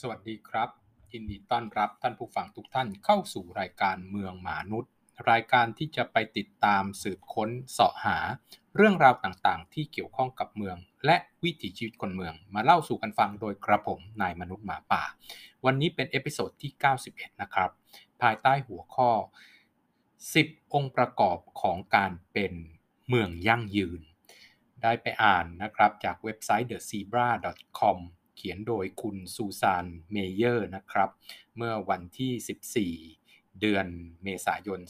สวัสดีครับยินดีต้อนรับท่านผู้ฟังทุกท่านเข้าสู่รายการเมืองหมานุด รายการที่จะไปติดตามสืบค้นเสาะหา เรื่องราวต่างๆ ที่เกี่ยวข้องกับเมือง และวิถีชีวิตคนเมือง มาเล่าสู่กันฟังโดยกระผมนายมนุษย์หมาป่า วันนี้เป็น episode ที่ 91 นะครับ ภายใต้หัวข้อ 10 องค์ประกอบของการเป็นเมืองยั่งยืน ได้ไปอ่านนะครับจากเว็บไซต์ thezebra.com เขียนโดยคุณซูซานเมเยอร์นะครับ เมื่อวันที่ 14 เดือนเมษายน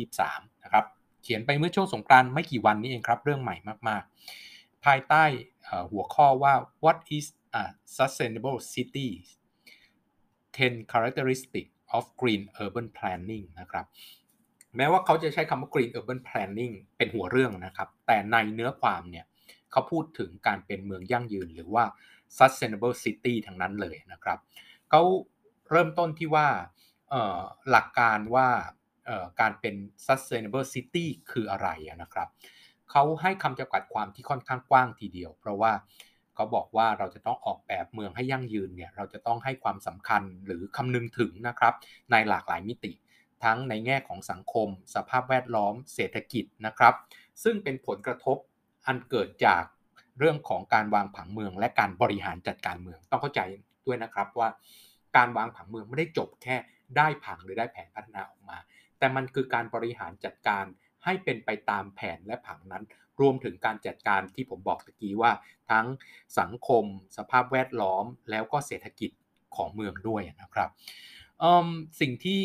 2023 นะครับ เขียนไปเมื่อช่วงสงกรานต์ไม่กี่วันนี้เองครับ เรื่องใหม่มาก ๆ ภายใต้หัวข้อว่า what is a sustainable city 10 characteristics of green urban planning นะครับแม้ว่าเขาจะใช้คำว่า green urban planning เป็นหัวเรื่องนะครับ แต่ในเนื้อความเนี่ยเขาพูดถึงการเป็นเมืองยั่งยืนหรือว่า sustainable city ทั้งนั้นเลยนะครับเขาเริ่มต้นที่ว่าหลักการว่าการเป็น sustainable city คืออะไรนะครับเขาให้คำจำกัดความที่ค่อนข้างกว้างทีเดียว เพราะว่าเขาบอกว่าเราจะต้องออกแบบเมืองให้ยั่งยืนเนี่ยเราจะต้องให้ความสำคัญหรือคำนึงถึงนะครับในหลากหลายมิติ ทั้งในแง่ของสังคม สภาพแวดล้อม เศรษฐกิจนะครับ ซึ่งเป็นผลกระทบอันเกิดจาก เรื่องของการวางผังเมือง และการบริหารจัดการเมืองต้องเข้าใจด้วยนะครับว่า การวางผังเมืองไม่ได้จบแค่ได้ผังหรือได้แผนพัฒนาออกมา แต่มันคือการบริหารจัดการให้เป็นไปตามแผนและผังนั้น รวมถึงการจัดการที่ผมบอกตะกี้ว่า ทั้งสังคม สภาพแวดล้อม แล้วก็เศรษฐกิจของเมืองด้วยนะครับสิ่งที่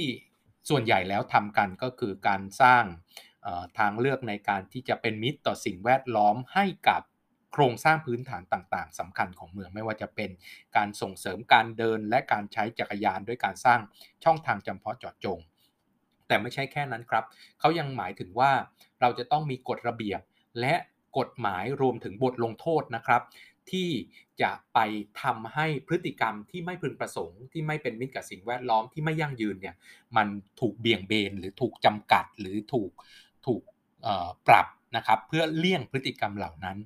ส่วนใหญ่แล้วทำกันก็คือการสร้างทางเลือกในการที่จะเป็นมิตรต่อสิ่งแวดล้อมให้กับ โครงสร้างพื้นฐานต่างๆสำคัญของเมืองไม่ว่าจะเป็นการส่งเสริมการเดินและการใช้จักรยานด้วยการสร้างช่องทางจำเพาะเจาะจง แต่ไม่ใช่แค่นั้นครับ เขายังหมายถึงว่าเราจะต้องมีกฎระเบียบและกฎหมายรวมถึงบทลงโทษนะครับ ที่จะไปทำให้พฤติกรรมที่ไม่พึงประสงค์ ที่ไม่เป็นมิตรกับสิ่งแวดล้อมที่ไม่ยั่งยืนเนี่ยมันถูกเบี่ยงเบนหรือถูกจำกัดหรือถูกถูกปรับนะครับเพื่อเลี่ยงพฤติกรรมเหล่านั้น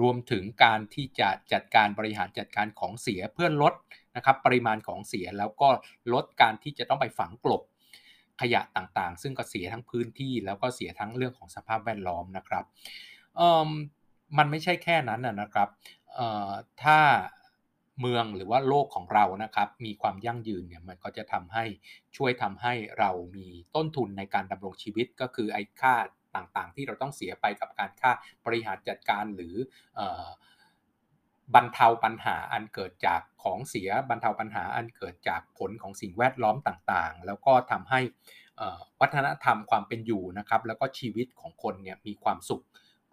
รวมถึงการที่จะจัดการบริหารจัดการของเสียเพื่อลดนะครับปริมาณของเสียแล้วก็ลดการที่จะต้องไปฝังกลบขยะต่างๆ ซึ่งก็เสียทั้งพื้นที่แล้วก็เสียทั้งเรื่องของสภาพแวดล้อมนะครับมันไม่ใช่แค่นั้นนะครับถ้าเมืองหรือว่าโลกของเรานะครับ มีความยั่งยืนเนี่ยมันก็จะทำให้ช่วยทำให้เรามีต้นทุนในการดำรงชีวิตก็คือไอ้ค่า ต่างๆ ที่เราต้องเสียไปกับการค่าบริหารจัดการหรือบรรเทาปัญหาอันเกิดจากของเสียบรรเทาปัญหาอันเกิดจากผลของสิ่งแวดล้อมต่างๆ แล้วก็ทำให้วัฒนธรรมความเป็นอยู่นะครับ แล้วก็ชีวิตของคนเนี่ยมีความสุข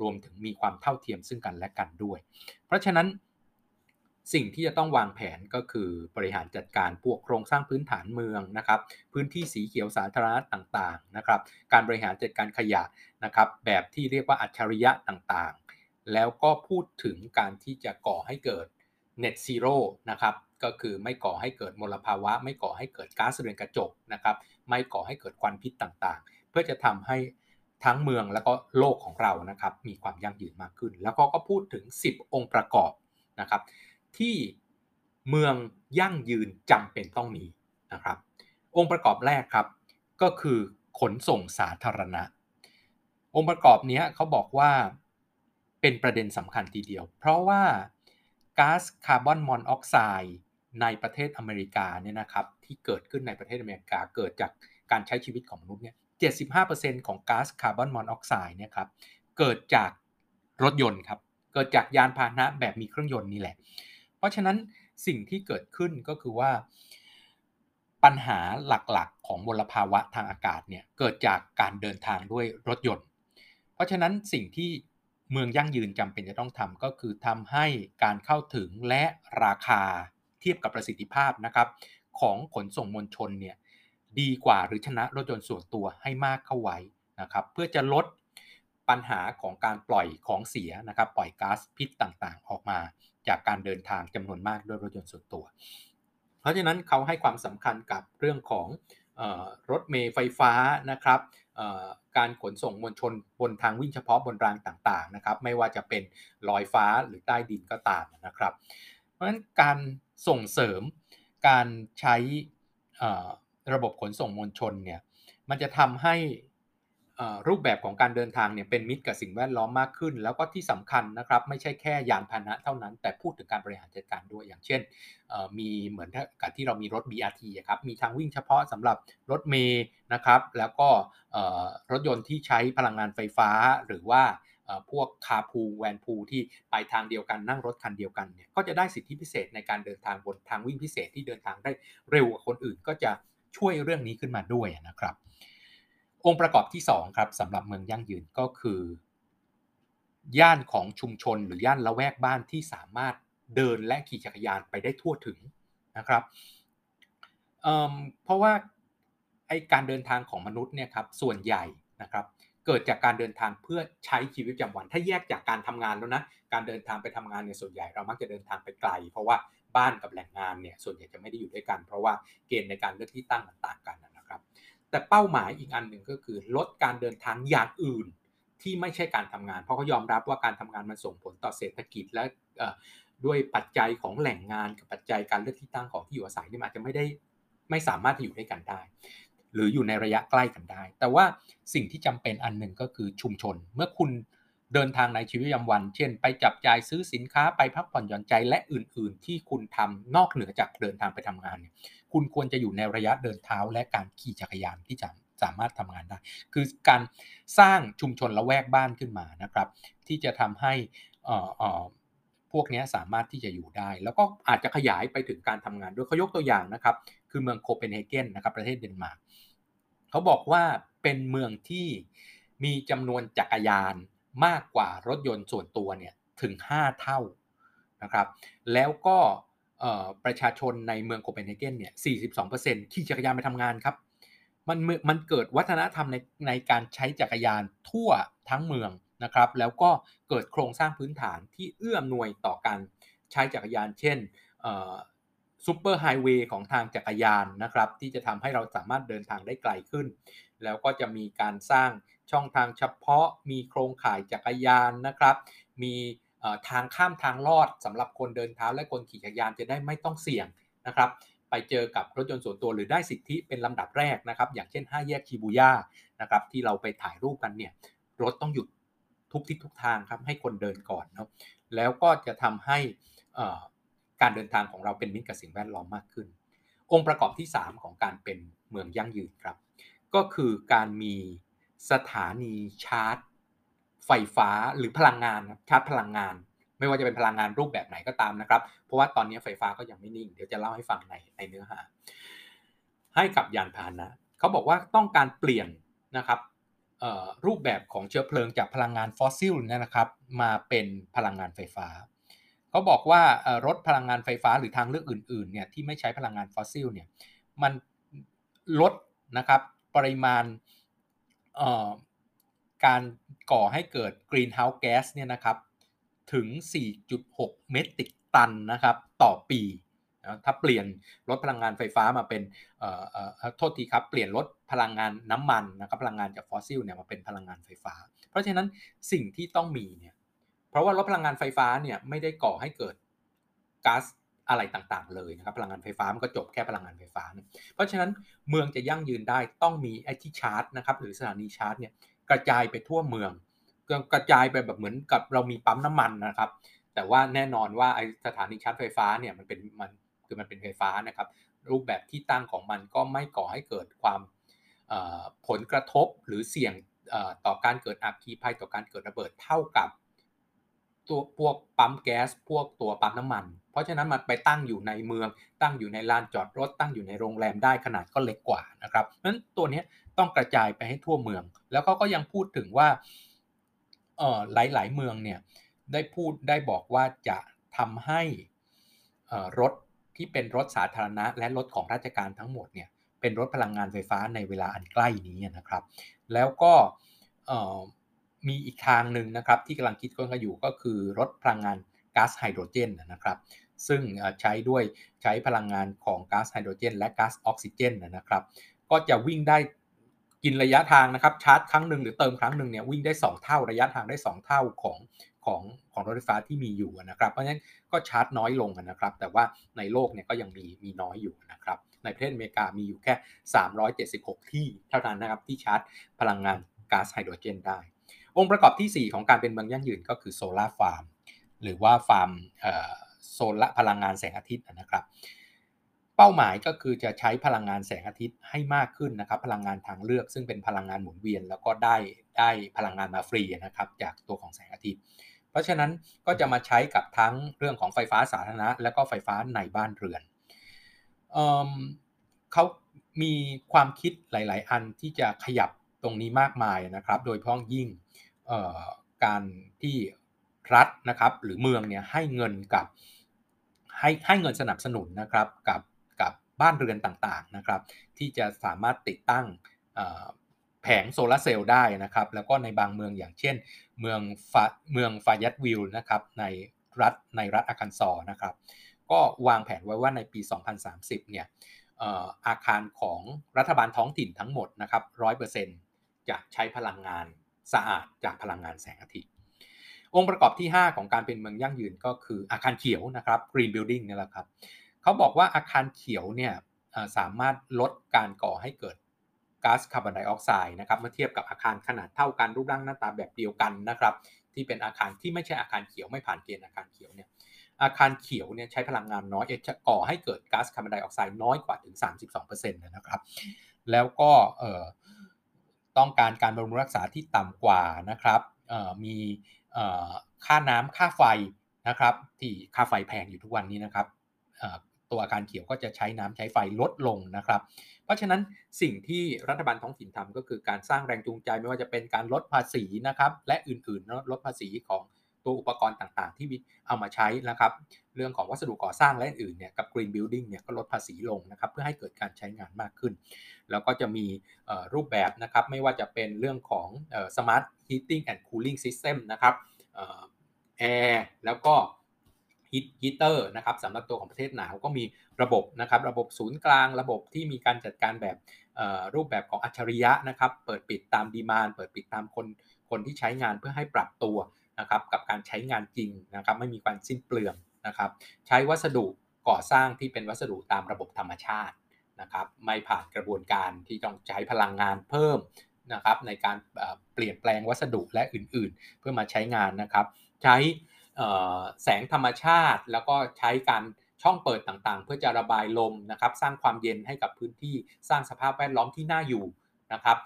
รวมถึงมีความเท่าเทียมซึ่งกันและกันด้วย เพราะฉะนั้น สิ่งที่จะต้องวางแผนก็คือบริหารจัดการพวกโครงสร้างพื้นฐานเมืองนะครับ พื้นที่สีเขียวสาธารณะต่างๆนะครับ การบริหารจัดการขยะนะครับ แบบที่เรียกว่าอัจฉริยะต่างๆ แล้วก็พูดถึงการที่จะก่อให้เกิด net zero นะครับก็คือไม่ก่อให้เกิดมลภาวะ ไม่ก่อให้เกิดก๊าซเรือนกระจกนะครับไม่ก่อให้เกิดควันพิษต่างๆ เพื่อจะทำให้ทั้งเมืองแล้วก็โลกของเรานะครับมีความยั่งยืนมากขึ้น แล้วก็ก็พูดถึง 10 องค์ประกอบนะครับ ที่เมืองยั่งยืนจำเป็นต้องมีนะครับ องค์ประกอบแรกครับ ก็คือขนส่งสาธารณะ องค์ประกอบนี้เขาบอกว่าเป็นประเด็นสำคัญทีเดียว เพราะว่าก๊าซคาร์บอนมอนออกไซด์ในประเทศอเมริกาเนี่ยนะครับที่เกิดขึ้นในประเทศอเมริกาเกิดจากการใช้ชีวิตของมนุษย์เนี่ย 75%ของก๊าซคาร์บอนมอนออกไซด์เนี่ยครับเกิดจากรถยนต์ครับ เกิดจากยานพาหนะแบบมีเครื่องยนต์นี่แหละ ราะฉะนั้นสิ่งที่เกิดขึ้นก็คือว่า ปัญหาหลักๆ ของมลภาวะทางอากาศเนี่ยเกิดจากการเดินทางด้วยรถยนต์ เพราะฉะนั้นสิ่งที่เมืองยั่งยืนจำเป็นจะต้องทำก็คือทำให้การเข้าถึงและราคาเทียบกับประสิทธิภาพนะครับ ของขนส่งมวลชนเนี่ยดีกว่าหรือชนะรถยนต์ส่วนตัวให้มากเข้าไว้นะครับเพื่อจะลดปัญหาของการปล่อยของเสียนะครับปล่อยก๊าซพิษต่างๆ ออกมา จากการเดินทางจำนวนมากด้วยรถยนต์ส่วนตัว เพราะฉะนั้นเขาให้ความสำคัญกับเรื่องของรถเมล์ไฟฟ้านะครับการขนส่งมวลชนบนทางวิ่งเฉพาะบนรางต่างๆนะครับไม่ว่าจะเป็นลอยฟ้าหรือใต้ดินก็ตามนะครับ เพราะฉะนั้นการส่งเสริมการใช้ระบบขนส่งมวลชนเนี่ยมันจะทำให้ รูปแบบของการเดินทางเนี่ยเป็นมิตรกับสิ่งแวดล้อมมากขึ้น แล้วก็ที่สำคัญนะครับไม่ใช่แค่ยานพาหนะเท่านั้น แต่พูดถึงการบริหารจัดการด้วยอย่างเช่น มีเหมือนกับที่เรามีรถ BRT ครับมีทางวิ่งเฉพาะสำหรับรถเมย์นะครับแล้วก็รถยนต์ที่ใช้พลังงานไฟฟ้าหรือว่าพวกคาพูแวนพูที่ไปทางเดียวกันนั่งรถคันเดียวกันเนี่ยก็จะได้สิทธิพิเศษในการเดินทางบนทางวิ่งพิเศษที่เดินทางได้เร็วกว่าคนอื่นก็จะช่วยเรื่องนี้ขึ้นมาด้วยนะครับ องค์ประกอบที่ 2 ครับสำหรับเมืองยั่งยืนก็คือ ย่านของชุมชนหรือย่านละแวกบ้านที่สามารถเดินและขี่จักรยานไปได้ทั่วถึงนะครับเเพราะว่าไอการเดินทางของมนุษย์เนี่ยครับส่วนใหญ่นะครับเกิดจากการเดินทางเพื่อใช้ชีวิตประจำวัน ถ้าแยกจากการทำงานแล้วนะ การเดินทางไปทำงานเนี่ยส่วนใหญ่เรามักจะเดินทางไปไกล เพราะว่าบ้านกับแหล่งงานเนี่ยส่วนใหญ่จะไม่ได้อยู่ด้วยกัน เพราะว่าเกณฑ์ในการเลือกที่ตั้งมันต่างกันนะครับ แต่เป้าหมายอีกอันหนึ่งก็คือ ลดการเดินทางอย่างอื่นที่ไม่ใช่การทำงาน เพราะเขายอมรับว่าการทำงานมันส่งผลต่อเศรษฐกิจและด้วยปัจจัยของแหล่งงานกับปัจจัยการเลือกที่ตั้งของที่อยู่อาศัยนี่อาจจะไม่ได้ไม่สามารถที่อยู่ด้วยกันได้ หรืออยู่ในระยะใกล้กันได้ แต่ว่าสิ่งที่จำเป็นอันหนึ่งก็คือชุมชน เมื่อคุณเดินทางในชีวิตประจำวัน เช่น ไปจับจ่ายซื้อสินค้าไปพักผ่อนหย่อนใจและอื่น ๆ ที่คุณทำนอกเหนือจากเดินทางไปทำงานเนี่ย คุณควรจะอยู่ในระยะเดินเท้าและการขี่จักรยานที่จะสามารถทำงานได้ คือการสร้างชุมชนละแวกบ้านขึ้นมานะครับ ที่จะทำให้พวกนี้สามารถที่จะอยู่ได้ แล้วก็อาจจะขยายไปถึงการทำงานด้วยเขายกตัวอย่างนะครับ คือเมืองโคเปนเฮเกนนะครับประเทศเดนมาร์กเขาบอกว่าเป็นเมืองที่มีจำนวนจักรยานมากกว่ารถยนต์ส่วนตัวเนี่ยถึง 5 เท่านะครับ แล้วก็ ประชาชนในเมืองโคเปนเฮเกนเนี่ย 42%ขี่จักรยานไปทำงานครับ มันมันเกิดวัฒนธรรมในในการใช้จักรยานทั่วทั้งเมืองนะครับ แล้วก็เกิดโครงสร้างพื้นฐานที่เอื้ออำนวยต่อการใช้จักรยาน เช่นซูเปอร์ไฮเวย์ของทางจักรยานนะครับ ที่จะทำให้เราสามารถเดินทางได้ไกลขึ้น แล้วก็จะมีการสร้างช่องทางเฉพาะมีโครงข่ายจักรยานนะครับ มี ทางข้ามทางลอดสำหรับคนเดินเท้าและคนขี่จักรยานจะได้ไม่ต้องเสี่ยงนะครับไปเจอกับรถยนต์ส่วนตัวหรือได้สิทธิเป็นลำดับแรกนะครับ อย่างเช่น 5 แยกชิบูย่านะครับที่เราไปถ่ายรูปกันเนี่ยรถต้องหยุดทุกทิศทุกทางครับให้คนเดินก่อนเนาะแล้วก็จะทำให้การเดินทางของเราเป็นมิตรกับสิ่งแวดล้อมมากขึ้น องค์ประกอบที่ 3 ของการเป็นเมืองยั่งยืนครับ ก็คือการมีสถานีชาร์จ ไฟฟ้าหรือพลังงานชาร์จพลังงาน ไม่ว่าจะเป็นพลังงานรูปแบบไหนก็ตามนะครับ เพราะว่าตอนนี้ไฟฟ้าก็ยังไม่นิ่ง เดี๋ยวจะเล่าให้ฟังในในเนื้อหา ให้กับยานพาหนะเขาบอกว่าต้องการเปลี่ยนนะครับรูปแบบของเชื้อเพลิงจากพลังงานฟอสซิลนะครับ มาเป็นพลังงานไฟฟ้าเขาบอกว่ารถพลังงานไฟฟ้าหรือทางเลือกอื่นๆเนี่ยที่ไม่ใช้พลังงานฟอสซิลเนี่ยมันลดนะครับปริมาณ การก่อให้เกิด greenhouse gas เนี่ยนะครับถึง 4.6 เมตริกตันนะครับต่อปีนะถ้าเปลี่ยนรถพลังงานไฟฟ้ามาเป็นโทษทีครับเปลี่ยนรถพลังงานน้ำมันนะครับพลังงานจากฟอสซิลเนี่ยมาเป็นพลังงานไฟฟ้า เพราะฉะนั้นสิ่งที่ต้องมีเนี่ยเพราะว่ารถพลังงานไฟฟ้าเนี่ยไม่ได้ก่อให้เกิดก๊าซอะไรต่างๆ เลยนะครับพลังงานไฟฟ้ามันก็จบแค่พลังงานไฟฟ้าเพราะฉะนั้นเมืองจะยั่งยืนได้ต้องมีไอที่ชาร์จนะครับหรือสถานีชาร์จเนี่ย กระจายไปทั่วเมือง กระจายไปแบบเหมือนกับเรามีปั๊มน้ำมันนะครับ แต่ว่าแน่นอนว่าไอสถานีชาร์จไฟฟ้าเนี่ยมันเป็นมันคือมันเป็นไฟฟ้านะครับ รูปแบบที่ตั้งของมันก็ไม่ก่อให้เกิดความผลกระทบหรือเสี่ยงต่อการเกิดอัคคีภัยต่อการเกิดระเบิดเท่ากับตัวพวกปั๊มแก๊สพวกตัวปั๊มน้ำมัน เพราะฉะนั้นมันไปตั้งอยู่ในเมือง ตั้งอยู่ในลานจอดรถ ตั้งอยู่ในโรงแรมได้ขนาดก็เล็กกว่านะครับเพราะฉะนั้นตัวนี้ต้องกระจายไปให้ทั่วเมือง แล้วเขาก็ยังพูดถึงว่าเออหลาย ๆ เมืองเนี่ยได้พูดได้บอกว่าจะทำให้รถที่เป็นรถสาธารณะ และรถของราชการทั้งหมดเนี่ยเป็นรถพลังงานไฟฟ้าในเวลาอันใกล้นี้นะครับ แล้วก็มีอีกทางหนึ่งนะครับที่กำลังคิดกันอยู่ก็คือรถพลังงานก๊าซไฮโดรเจนนะครับ ซึ่งใช้ด้วยใช้พลังงานของก๊าซไฮโดรเจน และก๊าซออกซิเจนนะครับ ก็จะวิ่งได้กินระยะทางนะครับชาร์จครั้งหนึ่งหรือเติมครั้งหนึ่งเนี่ยวิ่งได้ 2 เท่าระยะทางได้ 2 เท่าของของของรถไฟฟ้าที่มีอยู่นะครับ เพราะฉะนั้นก็ชาร์จน้อยลงนะครับ แต่ว่าในโลกเนี่ยก็ยังมีมีน้อยอยู่นะครับ ในประเทศอเมริกามีอยู่แค่ 376 ที่เท่านั้นนะครับที่ชาร์จพลังงานก๊าซไฮโดรเจนได้ องค์ประกอบที่ 4 ของการเป็นเมืองยั่งยืนก็คือโซลาร์ฟาร์มหรือว่าฟาร์ม โซลาร์พลังงานแสงอาทิตย์นะครับ เป้าหมายก็คือจะใช้พลังงานแสงอาทิตย์ให้มากขึ้นนะครับ พลังงานทางเลือกซึ่งเป็นพลังงานหมุนเวียน แล้วก็ได้ได้พลังงานมาฟรีนะครับ จากตัวของแสงอาทิตย์ เพราะฉะนั้นก็จะมาใช้กับทั้งเรื่องของไฟฟ้าสาธารณะ และก็ไฟฟ้าในบ้านเรือนเขามีความคิดหลาย ๆ อันที่จะขยับตรงนี้มากมายนะครับ โดยพ้องยิ่งการที่ รัฐนะครับ หรือเมืองเนี่ยให้เงินกับให้ให้เงินสนับสนุนนะครับกับกับบ้านเรือนต่างๆนะครับ ที่จะสามารถติดตั้งแผงโซลาเซลล์ได้นะครับ แล้วก็ในบางเมืองอย่างเช่น เมืองฟาเมืองฟายัตวิลนะครับในรัฐในรัฐอาคันซอนะครับ ก็วางแผนไว้ว่าในปี 2030 เนี่ยอาคารของรัฐบาลท้องถิ่นทั้งหมดนะครับ 100%จะใช้พลังงานสะอาดจากพลังงานแสงอาทิตย์ องค์ประกอบที่ 5 ของการเป็นเมืองยั่งยืนก็คืออาคารเขียวนะครับ Green Building นี่แหละครับเขาบอกว่าอาคารเขียวเนี่ยสามารถลดการก่อให้เกิดก๊าซคาร์บอนไดออกไซด์นะครับเมื่อเทียบกับอาคารขนาดเท่ากันรูปร่างหน้าตาแบบเดียวกันนะครับที่เป็นอาคารที่ไม่ใช่อาคารเขียวไม่ผ่านเกณฑ์อาคารเขียวเนี่ยอาคารเขียวเนี่ยใช้พลังงานน้อยจะก่อให้เกิดก๊าซคาร์บอนไดออกไซด์น้อยกว่าถึง 32%นะครับ แล้วก็ต้องการการบำรุงรักษาที่ต่ำกว่านะครับมี ค่าน้ำค่าไฟนะครับที่ค่าไฟแพงอยู่ทุกวันนี้นะครับตัวอาคารเขียวก็จะใช้น้ำใช้ไฟลดลงนะครับ เพราะฉะนั้นสิ่งที่รัฐบาลท้องถิ่นทำก็คือการสร้างแรงจูงใจไม่ว่าจะเป็นการลดภาษีนะครับและอื่นๆลดภาษีของ ตัวอุปกรณ์ต่างๆ ที่เอามาใช้นะครับ เรื่องของวัสดุก่อสร้างและอื่นเนี่ยกับ Green Building เนี่ยก็ลดภาษีลงนะครับเพื่อให้เกิดการใช้งานมากขึ้น แล้วก็จะมีรูปแบบนะครับไม่ว่าจะเป็นเรื่องของ Smart Heating and Cooling System นะครับแอร์แล้วก็ฮีเตอร์นะครับสำหรับตัวของประเทศหนาวก็มีระบบนะครับระบบศูนย์กลางระบบที่มีการจัดการแบบรูปแบบของอัจฉริยะนะครับ เปิดปิดตาม demand เปิดปิดตามคนคนที่ใช้งานเพื่อให้ปรับตัว นะครับกับการใช้งานจริงนะครับไม่มีการสิ้นเปลืองนะครับใช้วัสดุก่อสร้างที่เป็นวัสดุตามระบบธรรมชาตินะครับไม่ผ่านกระบวนการที่ต้องใช้พลังงานเพิ่มนะครับในการเปลี่ยนแปลงวัสดุและอื่นๆ เพื่อมาใช้งานนะครับใช้แสงธรรมชาติ แล้วก็ใช้การช่องเปิดต่างๆ เพื่อจะระบายลมนะครับสร้างความเย็นให้กับพื้นที่สร้างสภาพแวดล้อมที่น่าอยู่นะครับ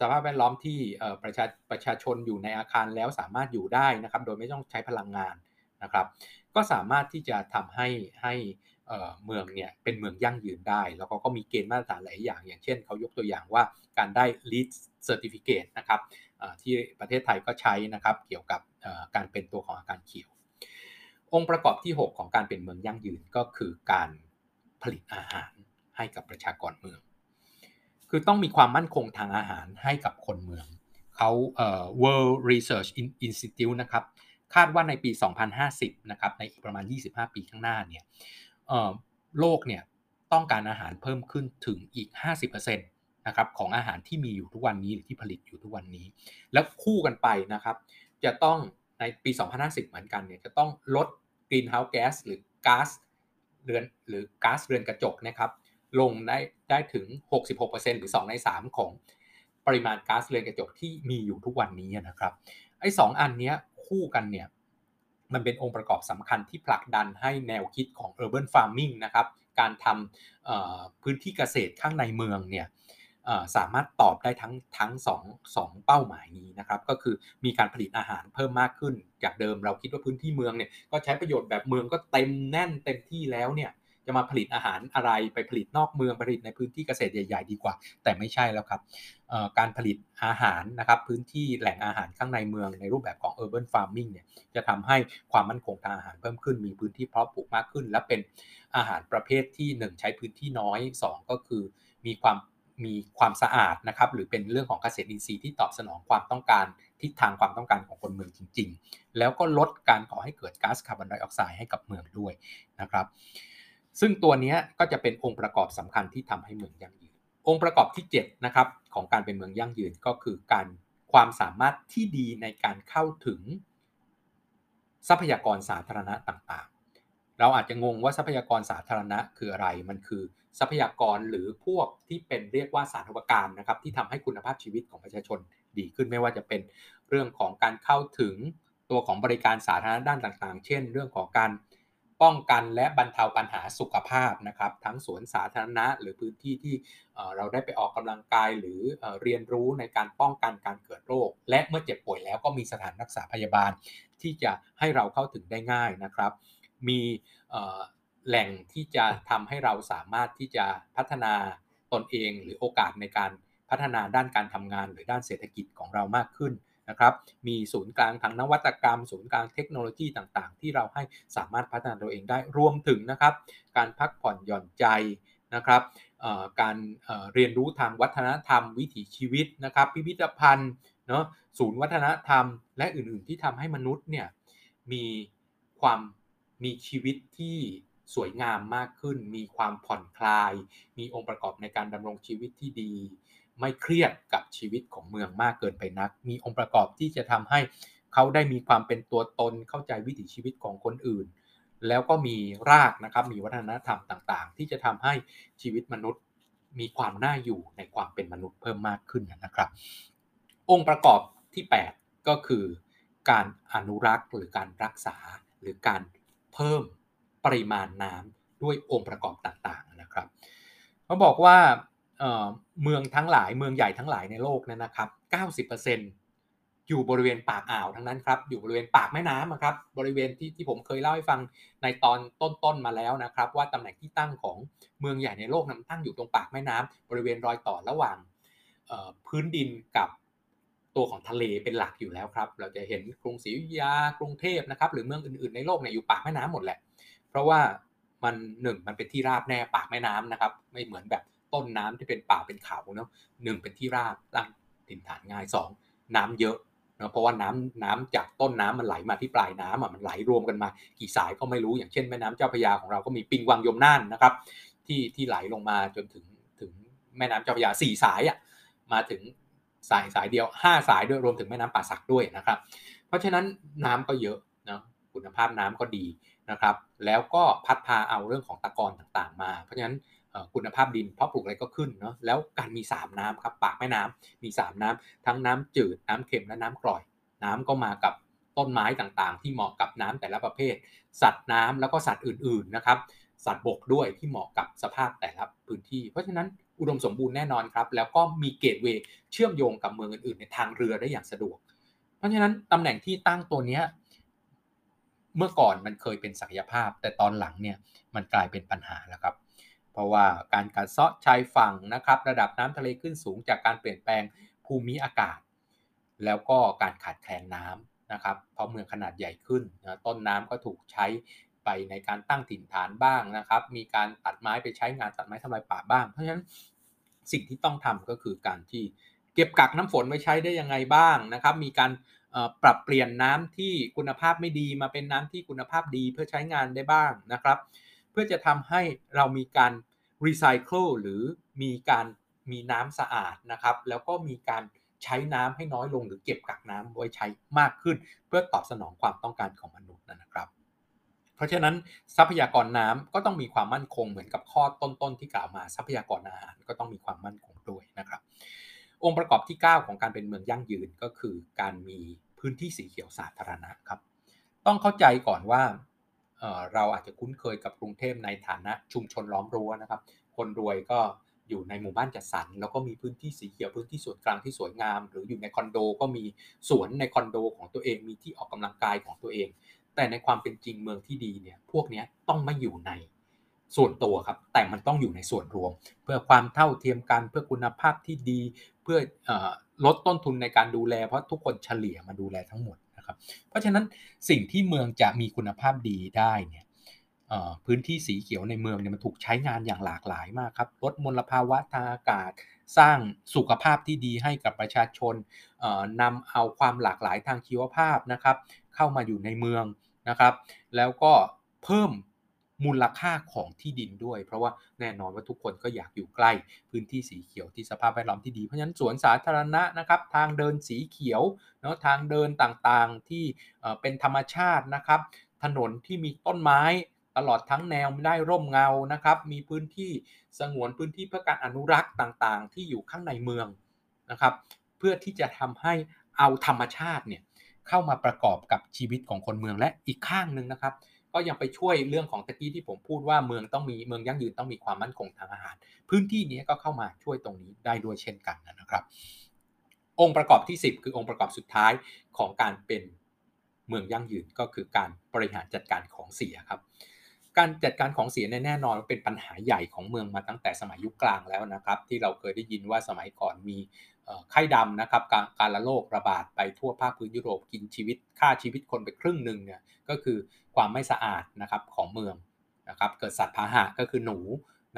สภาพแวดล้อมที่ประชาประชาชนอยู่ในอาคารแล้วสามารถอยู่ได้นะครับ โดยไม่ต้องใช้พลังงานนะครับ ก็สามารถที่จะทำให้ให้เมืองเนี่ยเป็นเมืองยั่งยืนได้ แล้วก็มีเกณฑ์มาตรฐานหลายอย่าง อย่างเช่นเขายกตัวอย่างว่าการได้ LEED Certificate นะครับที่ประเทศไทยก็ใช้นะครับเกี่ยวกับการเป็นตัวของอาคารเขียว องค์ประกอบที่ 6 ของการเป็นเมืองยั่งยืนก็คือการผลิตอาหารให้กับประชากรเมือง คือต้องมีความมั่นคงทางอาหารให้กับคนเมืองเขาเอ่อ World Research Institute นะครับคาดว่าในปี 2050 นะครับในอีกประมาณ 25 ปีข้างหน้าเนี่ยโลกเนี่ยต้องการอาหารเพิ่มขึ้นถึงอีก 50%นะครับของอาหารที่มีอยู่ทุกวันนี้หรือที่ผลิตอยู่ทุกวันนี้ แล้วคู่กันไปนะครับจะต้องในปี 2050 เหมือนกันเนี่ยจะต้องลดกรีนเฮาส์แก๊สหรือก๊าซเรือนหรือก๊าซเรือนกระจกนะครับ ลงได้ได้ถึง 66%หรือ 2 ใน 3 ของปริมาณก๊าซเรือนกระจกที่มีอยู่ทุกวันนี้นะครับ ไอ้สอันนี้คู่กันเนี่ยมันเป็นองค์ประกอบสำคัญที่ผลักดันให้แนวคิดของ urban farming นะครับ การทำพื้นที่เกษตรข้างในเมืองเนี่ยสามารถตอบได้ทั้งทั้งสองสองเป้าหมายนี้นะครับ ก็คือมีการผลิตอาหารเพิ่มมากขึ้น จากเดิมเราคิดว่าพื้นที่เมืองเนี่ยก็ใช้ประโยชน์แบบเมืองก็เต็มแน่นเต็มที่แล้วเนี่ย จะมาผลิตอาหารอะไรไปผลิตนอกเมืองผลิตในพื้นที่เกษตรใหญ่ ๆ ดีกว่า แต่ไม่ใช่แล้วครับการผลิตอาหารนะครับพื้นที่แหล่งอาหารข้างในเมืองในรูปแบบของ urban farming เนี่ยจะทำให้ความมั่นคงทางอาหารเพิ่มขึ้น มีพื้นที่เพาะปลูกมากขึ้น และเป็นอาหารประเภทที่ 1 ใช้พื้นที่น้อย 2 ก็คือมีความมีความสะอาดนะครับหรือเป็นเรื่องของเกษตรอินทรีย์ที่ตอบสนองความต้องการทิศทางความต้องการของคนเมืองจริง ๆ แล้วก็ลดการก่อให้เกิดก๊าซคาร์บอนไดออกไซด์ให้กับเมืองด้วยนะครับ ซึ่งตัวนี้ก็จะเป็นองค์ประกอบสำคัญที่ทำให้เมืองยั่งยืน องค์ประกอบที่7นะครับของการเป็นเมืองยั่งยืนก็คือการความสามารถที่ดีในการเข้าถึงทรัพยากรสาธารณะต่างๆ เราอาจจะงงว่าทรัพยากรสาธารณะคืออะไร มันคือทรัพยากรหรือพวกที่เป็นเรียกว่าสาธารณการนะครับที่ทำให้คุณภาพชีวิตของประชาชนดีขึ้นไม่ว่าจะเป็นเรื่องของการเข้าถึงตัวของบริการสาธารณะด้านต่างๆ เช่น เรื่องของการ ป้องกันและบรรเทาปัญหาสุขภาพนะครับ ทั้งสวนสาธารณะ หรือพื้นที่ที่เราได้ไปออกกำลังกายหรือเรียนรู้ในการป้องกันการเกิดโรค และเมื่อเจ็บป่วยแล้วก็มีสถานรักษาพยาบาล ที่จะให้เราเข้าถึงได้ง่ายนะครับ มีแหล่งที่จะทำให้เราสามารถที่จะพัฒนาตนเองหรือโอกาสในการพัฒนาด้านการทำงานหรือด้านเศรษฐกิจของเรามากขึ้น นะครับ มีศูนย์กลางทางนวัตกรรม ศูนย์กลางเทคโนโลยีต่างๆ ที่เราให้สามารถพัฒนาตัวเองได้ รวมถึงนะครับ การพักผ่อนหย่อนใจนะครับการเรียนรู้ทางวัฒนธรรม วิถีชีวิตนะครับ พิพิธภัณฑ์เนาะศูนย์วัฒนธรรม และอื่นๆที่ทำให้มนุษย์เนี่ยมีความมีชีวิตที่สวยงามมากขึ้น มีความผ่อนคลาย มีองค์ประกอบในการดำรงชีวิตที่ดี ไม่เครียดกับชีวิตของเมืองมากเกินไปนัก มีองค์ประกอบที่จะทำให้เขาได้มีความเป็นตัวตนเข้าใจวิถีชีวิตของคนอื่น แล้วก็มีรากนะครับมีวัฒนธรรมต่างๆ ที่จะทำให้ชีวิตมนุษย์มีความน่าอยู่ในความเป็นมนุษย์เพิ่มมากขึ้นนะครับ องค์ประกอบที่ 8 ก็คือ การอนุรักษ์หรือการรักษาหรือการเพิ่มปริมาณน้ำด้วยองค์ประกอบต่างๆนะครับเขาบอกว่า เมืองทั้งหลายเมืองใหญ่ทั้งหลายในโลกนั้นนะครับ 90%อยู่บริเวณปากอ่าวทั้งนั้นครับ อยู่บริเวณปากแม่น้ำครับ บริเวณที่ที่ผมเคยเล่าให้ฟังในตอนต้นๆมาแล้วนะครับ ว่าตำแหน่งที่ตั้งของเมืองใหญ่ในโลกนั้นตั้งอยู่ตรงปากแม่น้ำบริเวณรอยต่อระหว่างพื้นดินกับตัวของทะเลเป็นหลักอยู่แล้วครับ เราจะเห็นกรุงศรีอยุธยากรุงเทพนะครับ หรือเมืองอื่นๆในโลกเนี่ยอยู่ปากแม่น้ำหมดแหละ เพราะว่ามันหนึ่งมันเป็นที่ราบแน่ปากแม่น้ำนะครับ ไม่เหมือนแบบ ต้นน้ำที่เป็นป่าเป็นเขาเนาะหนึ่งเป็นที่ราบตั้งถิ่นฐานง่ายสองน้ำเยอะเนาะเพราะว่าน้ำน้ำจากต้นน้ำมันไหลมาที่ปลายน้ำอะมันไหลรวมกันมา กี่สายก็ไม่รู้อย่างเช่นแม่น้ำเจ้าพระยาของเราก็มีปิงวังยมน่านนะครับ ที่ที่ไหลลงมาจนถึงถึงแม่น้ำเจ้าพระยาสี่สายอะมาถึงสายสายเดียวห้าสายด้วยรวมถึงแม่น้ำป่าสักด้วยนะครับ เพราะฉะนั้นน้ำก็เยอะนะคุณภาพน้ำก็ดีนะครับ แล้วก็พัดพาเอาเรื่องของตะกอนต่างๆมา เพราะฉะนั้น คุณภาพดินเพราะปลูกอะไรก็ขึ้นเนาะแล้วการมี 3 น้ำครับปากแม่น้ำมี 3 น้ำทั้งน้ำจืดน้ำเค็มและน้ำกร่อย น้ำก็มากับต้นไม้ต่างๆ ที่เหมาะกับน้ำแต่ละประเภท สัตว์น้ำแล้วก็สัตว์อื่นๆนะครับสัตว์บกด้วยที่เหมาะกับสภาพแต่ละพื้นที่ เพราะฉะนั้นอุดมสมบูรณ์แน่นอนครับ แล้วก็มีเกตเวย์เชื่อมโยงกับเมืองอื่นๆ ในทางเรือได้อย่างสะดวก เพราะฉะนั้นตำแหน่งที่ตั้งตัวนี้เมื่อก่อนมันเคยเป็นศักยภาพ แต่ตอนหลังเนี่ยมันกลายเป็นปัญหาแล้วครับ เพราะว่าการกัดเซาะชายฝั่งนะครับ ระดับน้ำทะเลขึ้นสูงจากการเปลี่ยนแปลงภูมิอากาศ แล้วก็การขาดแคลนน้ำนะครับเพราะเมืองขนาดใหญ่ขึ้นนะต้นน้ำก็ถูกใช้ไปในการตั้งถิ่นฐานบ้างนะครับ มีการตัดไม้ไปใช้งานตัดไม้ทำลายป่าบ้าง เพราะฉะนั้นสิ่งที่ต้องทำก็คือการที่เก็บกักน้ำฝนไว้ใช้ได้ยังไงบ้างนะครับ มีการปรับเปลี่ยนน้ำที่คุณภาพไม่ดีมาเป็นน้ำที่คุณภาพดีเพื่อใช้งานได้บ้างนะครับ เพื่อจะทำให้เรามีการรีไซเคิลหรือมีการมีน้ำสะอาดนะครับ แล้วก็มีการใช้น้ำให้น้อยลงหรือเก็บกักน้ำไว้ใช้มากขึ้น เพื่อตอบสนองความต้องการของมนุษย์นะครับ เพราะฉะนั้นทรัพยากรน้ำก็ต้องมีความมั่นคงเหมือนกับข้อต้นๆที่กล่าวมาทรัพยากรอาหารก็ต้องมีความมั่นคงด้วยนะครับ องค์ประกอบที่ 9 ของการเป็นเมืองยั่งยืนก็คือการมีพื้นที่สีเขียวสาธารณะครับ ต้องเข้าใจก่อนว่า เราอาจจะคุ้นเคยกับกรุงเทพในฐานะชุมชนล้อมรั้วนะครับ คนรวยก็อยู่ในหมู่บ้านจัดสรรแล้วก็มีพื้นที่สีเขียวพื้นที่ส่วนกลางที่สวยงาม หรืออยู่ในคอนโดก็มีสวนในคอนโดของตัวเองมีที่ออกกำลังกายของตัวเอง แต่ในความเป็นจริงเมืองที่ดีเนี่ยพวกนี้ต้องไม่อยู่ในส่วนตัวครับ แต่มันต้องอยู่ในส่วนรวม เพื่อความเท่าเทียมกันเพื่อคุณภาพที่ดี เพื่อลดต้นทุนในการดูแล เพราะทุกคนเฉลี่ยมาดูแลทั้งหมด ครับ เพราะฉะนั้นสิ่งที่เมืองจะมีคุณภาพดีได้เนี่ยพื้นที่สีเขียวในเมืองเนี่ยมันถูกใช้งานอย่างหลากหลายมากครับลดมลภาวะทางอากาศสร้างสุขภาพที่ดีให้กับประชาชนนำเอาความหลากหลายทางชีวภาพนะครับ เข้ามาอยู่ในเมืองนะครับ แล้วก็เพิ่ม มูลค่าของที่ดินด้วย เพราะว่าแน่นอนว่าทุกคนก็อยากอยู่ใกล้ พื้นที่สีเขียวที่สภาพแวดล้อมที่ดี เพราะฉะนั้นสวนสาธารณะนะครับ ทางเดินสีเขียวเนาะทางเดินต่างๆที่เป็นธรรมชาตินะครับ ถนนที่มีต้นไม้ตลอดทั้งแนวได้ร่มเงานะครับ มีพื้นที่สงวนพื้นที่เพื่อการอนุรักษ์ต่างๆ ที่อยู่ข้างในเมืองนะครับ เพื่อที่จะทำให้เอาธรรมชาติเนี่ยเข้ามาประกอบกับชีวิตของคนเมืองและอีกข้างหนึ่งนะครับ ก็ยังไปช่วยเรื่องของตะกี้ที่ผมพูดว่าเมืองต้องมีเมืองยั่งยืนต้องมีความมั่นคงทางอาหาร พื้นที่นี้ก็เข้ามาช่วยตรงนี้ได้ด้วยเช่นกันนะครับ องค์ประกอบที่ 10 คือองค์ประกอบสุดท้ายของการเป็นเมืองยั่งยืนก็คือการบริหารจัดการของเสียครับ การจัดการของเสียแน่นอนเป็นปัญหาใหญ่ของเมืองมาตั้งแต่สมัยยุคกลางแล้วนะครับ ที่เราเคยได้ยินว่าสมัยก่อนมี ไข้ดำนะครับการการละโรคระบาดไปทั่วภาคพื้นยุโรปกินชีวิตฆ่าชีวิตคนไปครึ่งหนึ่งเนี่ยก็คือความไม่สะอาดนะครับของเมืองนะครับเกิดสัตว์พาหะก็คือหนู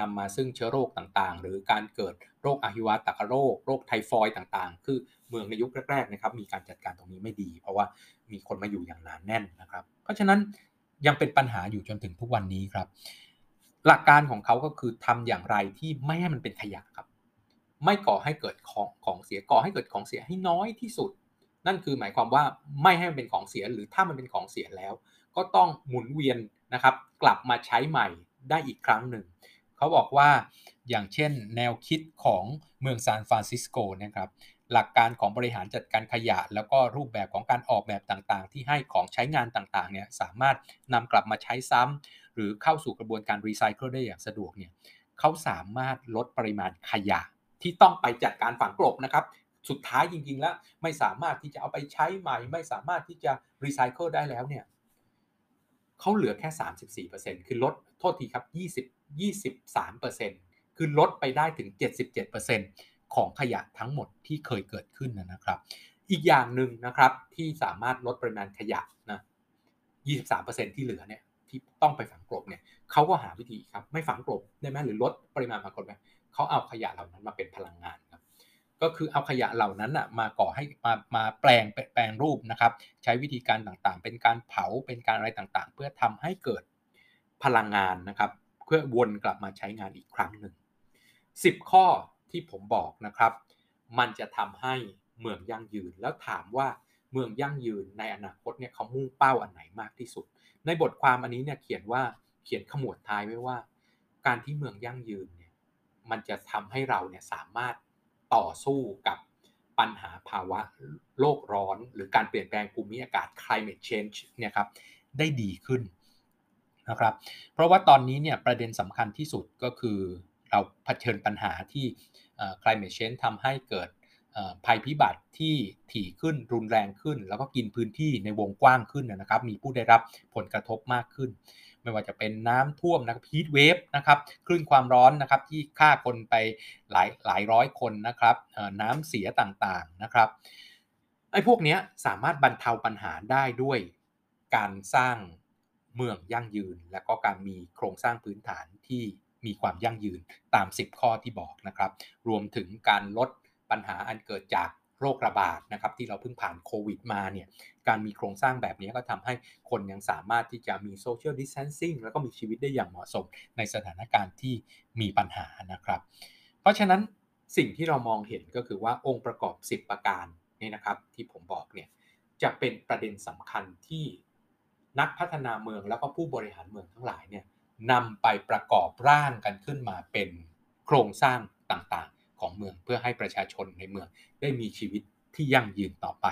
นำมาซึ่งเชื้อโรคต่างๆ หรือการเกิดโรคอหิวาตกโรค โรคไทฟอยต่างๆ คือเมืองในยุคแรกๆนะครับมีการจัดการตรงนี้ไม่ดี เพราะว่ามีคนมาอยู่อย่างหนานแน่นนะครับ เพราะฉะนั้นยังเป็นปัญหาอยู่จนถึงทุกวันนี้ครับ หลักการของเขาก็คือทำอย่างไรที่ไม่ให้มันเป็นขยะครับ ไม่ก่อให้เกิดของของเสียก่อให้เกิดของเสียให้น้อยที่สุด นั่นคือหมายความว่าไม่ให้มันเป็นของเสียหรือถ้ามันเป็นของเสียแล้ว ก็ต้องหมุนเวียนนะครับ กลับมาใช้ใหม่ได้อีกครั้งหนึ่งเขาบอกว่าอย่างเช่นแนวคิดของเมืองซานฟรานซิสโกนะครับหลักการของบริหารจัดการขยะ แล้วก็รูปแบบของการออกแบบต่างๆ ที่ให้ของใช้งานต่างๆเนี่ยสามารถนำกลับมาใช้ซ้ำหรือเข้าสู่กระบวนการรีไซเคิลได้อย่างสะดวกเนี่ยเขาสามารถลดปริมาณขยะ ที่ต้องไปจัดการฝังกลบนะครับ สุดท้ายจริง ๆ แล้วไม่สามารถที่จะเอาไปใช้ใหม่ ไม่สามารถที่จะรีไซเคิลได้แล้วเนี่ยเขาเหลือแค่ 34%คือลดโทษทีครับ20 23%คือลดไปได้ถึง 77%ของขยะทั้งหมดที่เคยเกิดขึ้นนะครับ อีกอย่างหนึ่งนะครับที่สามารถลดปริมาณขยะนะ23%ที่เหลือเนี่ยที่ต้องไปฝังกลบเนี่ยเขาก็หาวิธีครับไม่ฝังกลบได้ไหมหรือลดปริมาณฝังกลบไหม เขาเอาขยะเหล่านั้นมาเป็นพลังงานครับก็คือเอาขยะเหล่านั้นอะมาก่อให้มามาแปลงแปลงรูปนะครับ ใช้วิธีการต่างๆ เป็นการเผาเป็นการอะไรต่างๆ เพื่อทำให้เกิดพลังงานนะครับ เพื่อวนกลับมาใช้งานอีกครั้งหนึ่ง10 ข้อที่ผมบอกนะครับ มันจะทำให้เมืองยั่งยืนแล้วถามว่าเมืองยั่งยืนในอนาคตเนี่ยเขามุ่งเป้าอันไหนมากที่สุด ในบทความอันนี้เนี่ยเขียนว่าเขียนขมวดท้ายไว้ว่า การที่เมืองยั่งยืนเนี่ย มันจะทำให้เราเนี่ยสามารถต่อสู้กับปัญหาภาวะโลกร้อน หรือการเปลี่ยนแปลงภูมิอากาศ climate change เนี่ยครับได้ดีขึ้นนะครับ เพราะว่าตอนนี้เนี่ยประเด็นสำคัญที่สุดก็คือเราเผชิญปัญหาที่ climate change ทำให้เกิดภัยพิบัติที่ถี่ขึ้นรุนแรงขึ้น แล้วก็กินพื้นที่ในวงกว้างขึ้นนะครับ มีผู้ได้รับผลกระทบมากขึ้น ไม่ว่าจะเป็นน้ำท่วมนะครับฮีทเวฟนะครับคลื่นความร้อนนะครับที่ฆ่าคนไปหลายหลายร้อยคนนะครับน้ำเสียต่างๆนะครับไอ้พวกนี้สามารถบรรเทาปัญหาได้ด้วยการสร้างเมืองยั่งยืน และก็การมีโครงสร้างพื้นฐานที่มีความยั่งยืนตาม 10 ข้อที่บอกนะครับ รวมถึงการลดปัญหาอันเกิดจาก โรคระบาดนะครับที่เราเพิ่งผ่านโควิดมาเนี่ยการมีโครงสร้างแบบนี้ก็ทำให้คนยังสามารถที่จะมีโซเชียลดิสเทนซิ่งแล้วก็มีชีวิตได้อย่างเหมาะสมในสถานการณ์ที่มีปัญหานะครับ เพราะฉะนั้นสิ่งที่เรามองเห็นก็คือว่าองค์ประกอบ 10 ประการนี่นะครับที่ผมบอกเนี่ยจะเป็นประเด็นสำคัญที่นักพัฒนาเมืองแล้วก็ผู้บริหารเมืองทั้งหลายเนี่ยนำไปประกอบร่างกันขึ้นมาเป็นโครงสร้างต่าง ของเมืองเพื่อให้ประชาชนในเมืองได้มีชีวิตที่ยั่งยืนต่อไป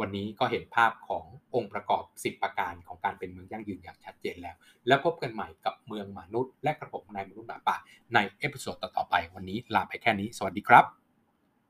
วันนี้ก็เห็นภาพขององค์ประกอบ 10 ประการของการเป็นเมืองยั่งยืนอย่างชัดเจนแล้ว แล้วพบกันใหม่กับเมืองมนุษย์ และกระผมนายมนุษย์หมาป่าใน episode ต่อๆไป วันนี้ลาไปแค่นี้ สวัสดีครับ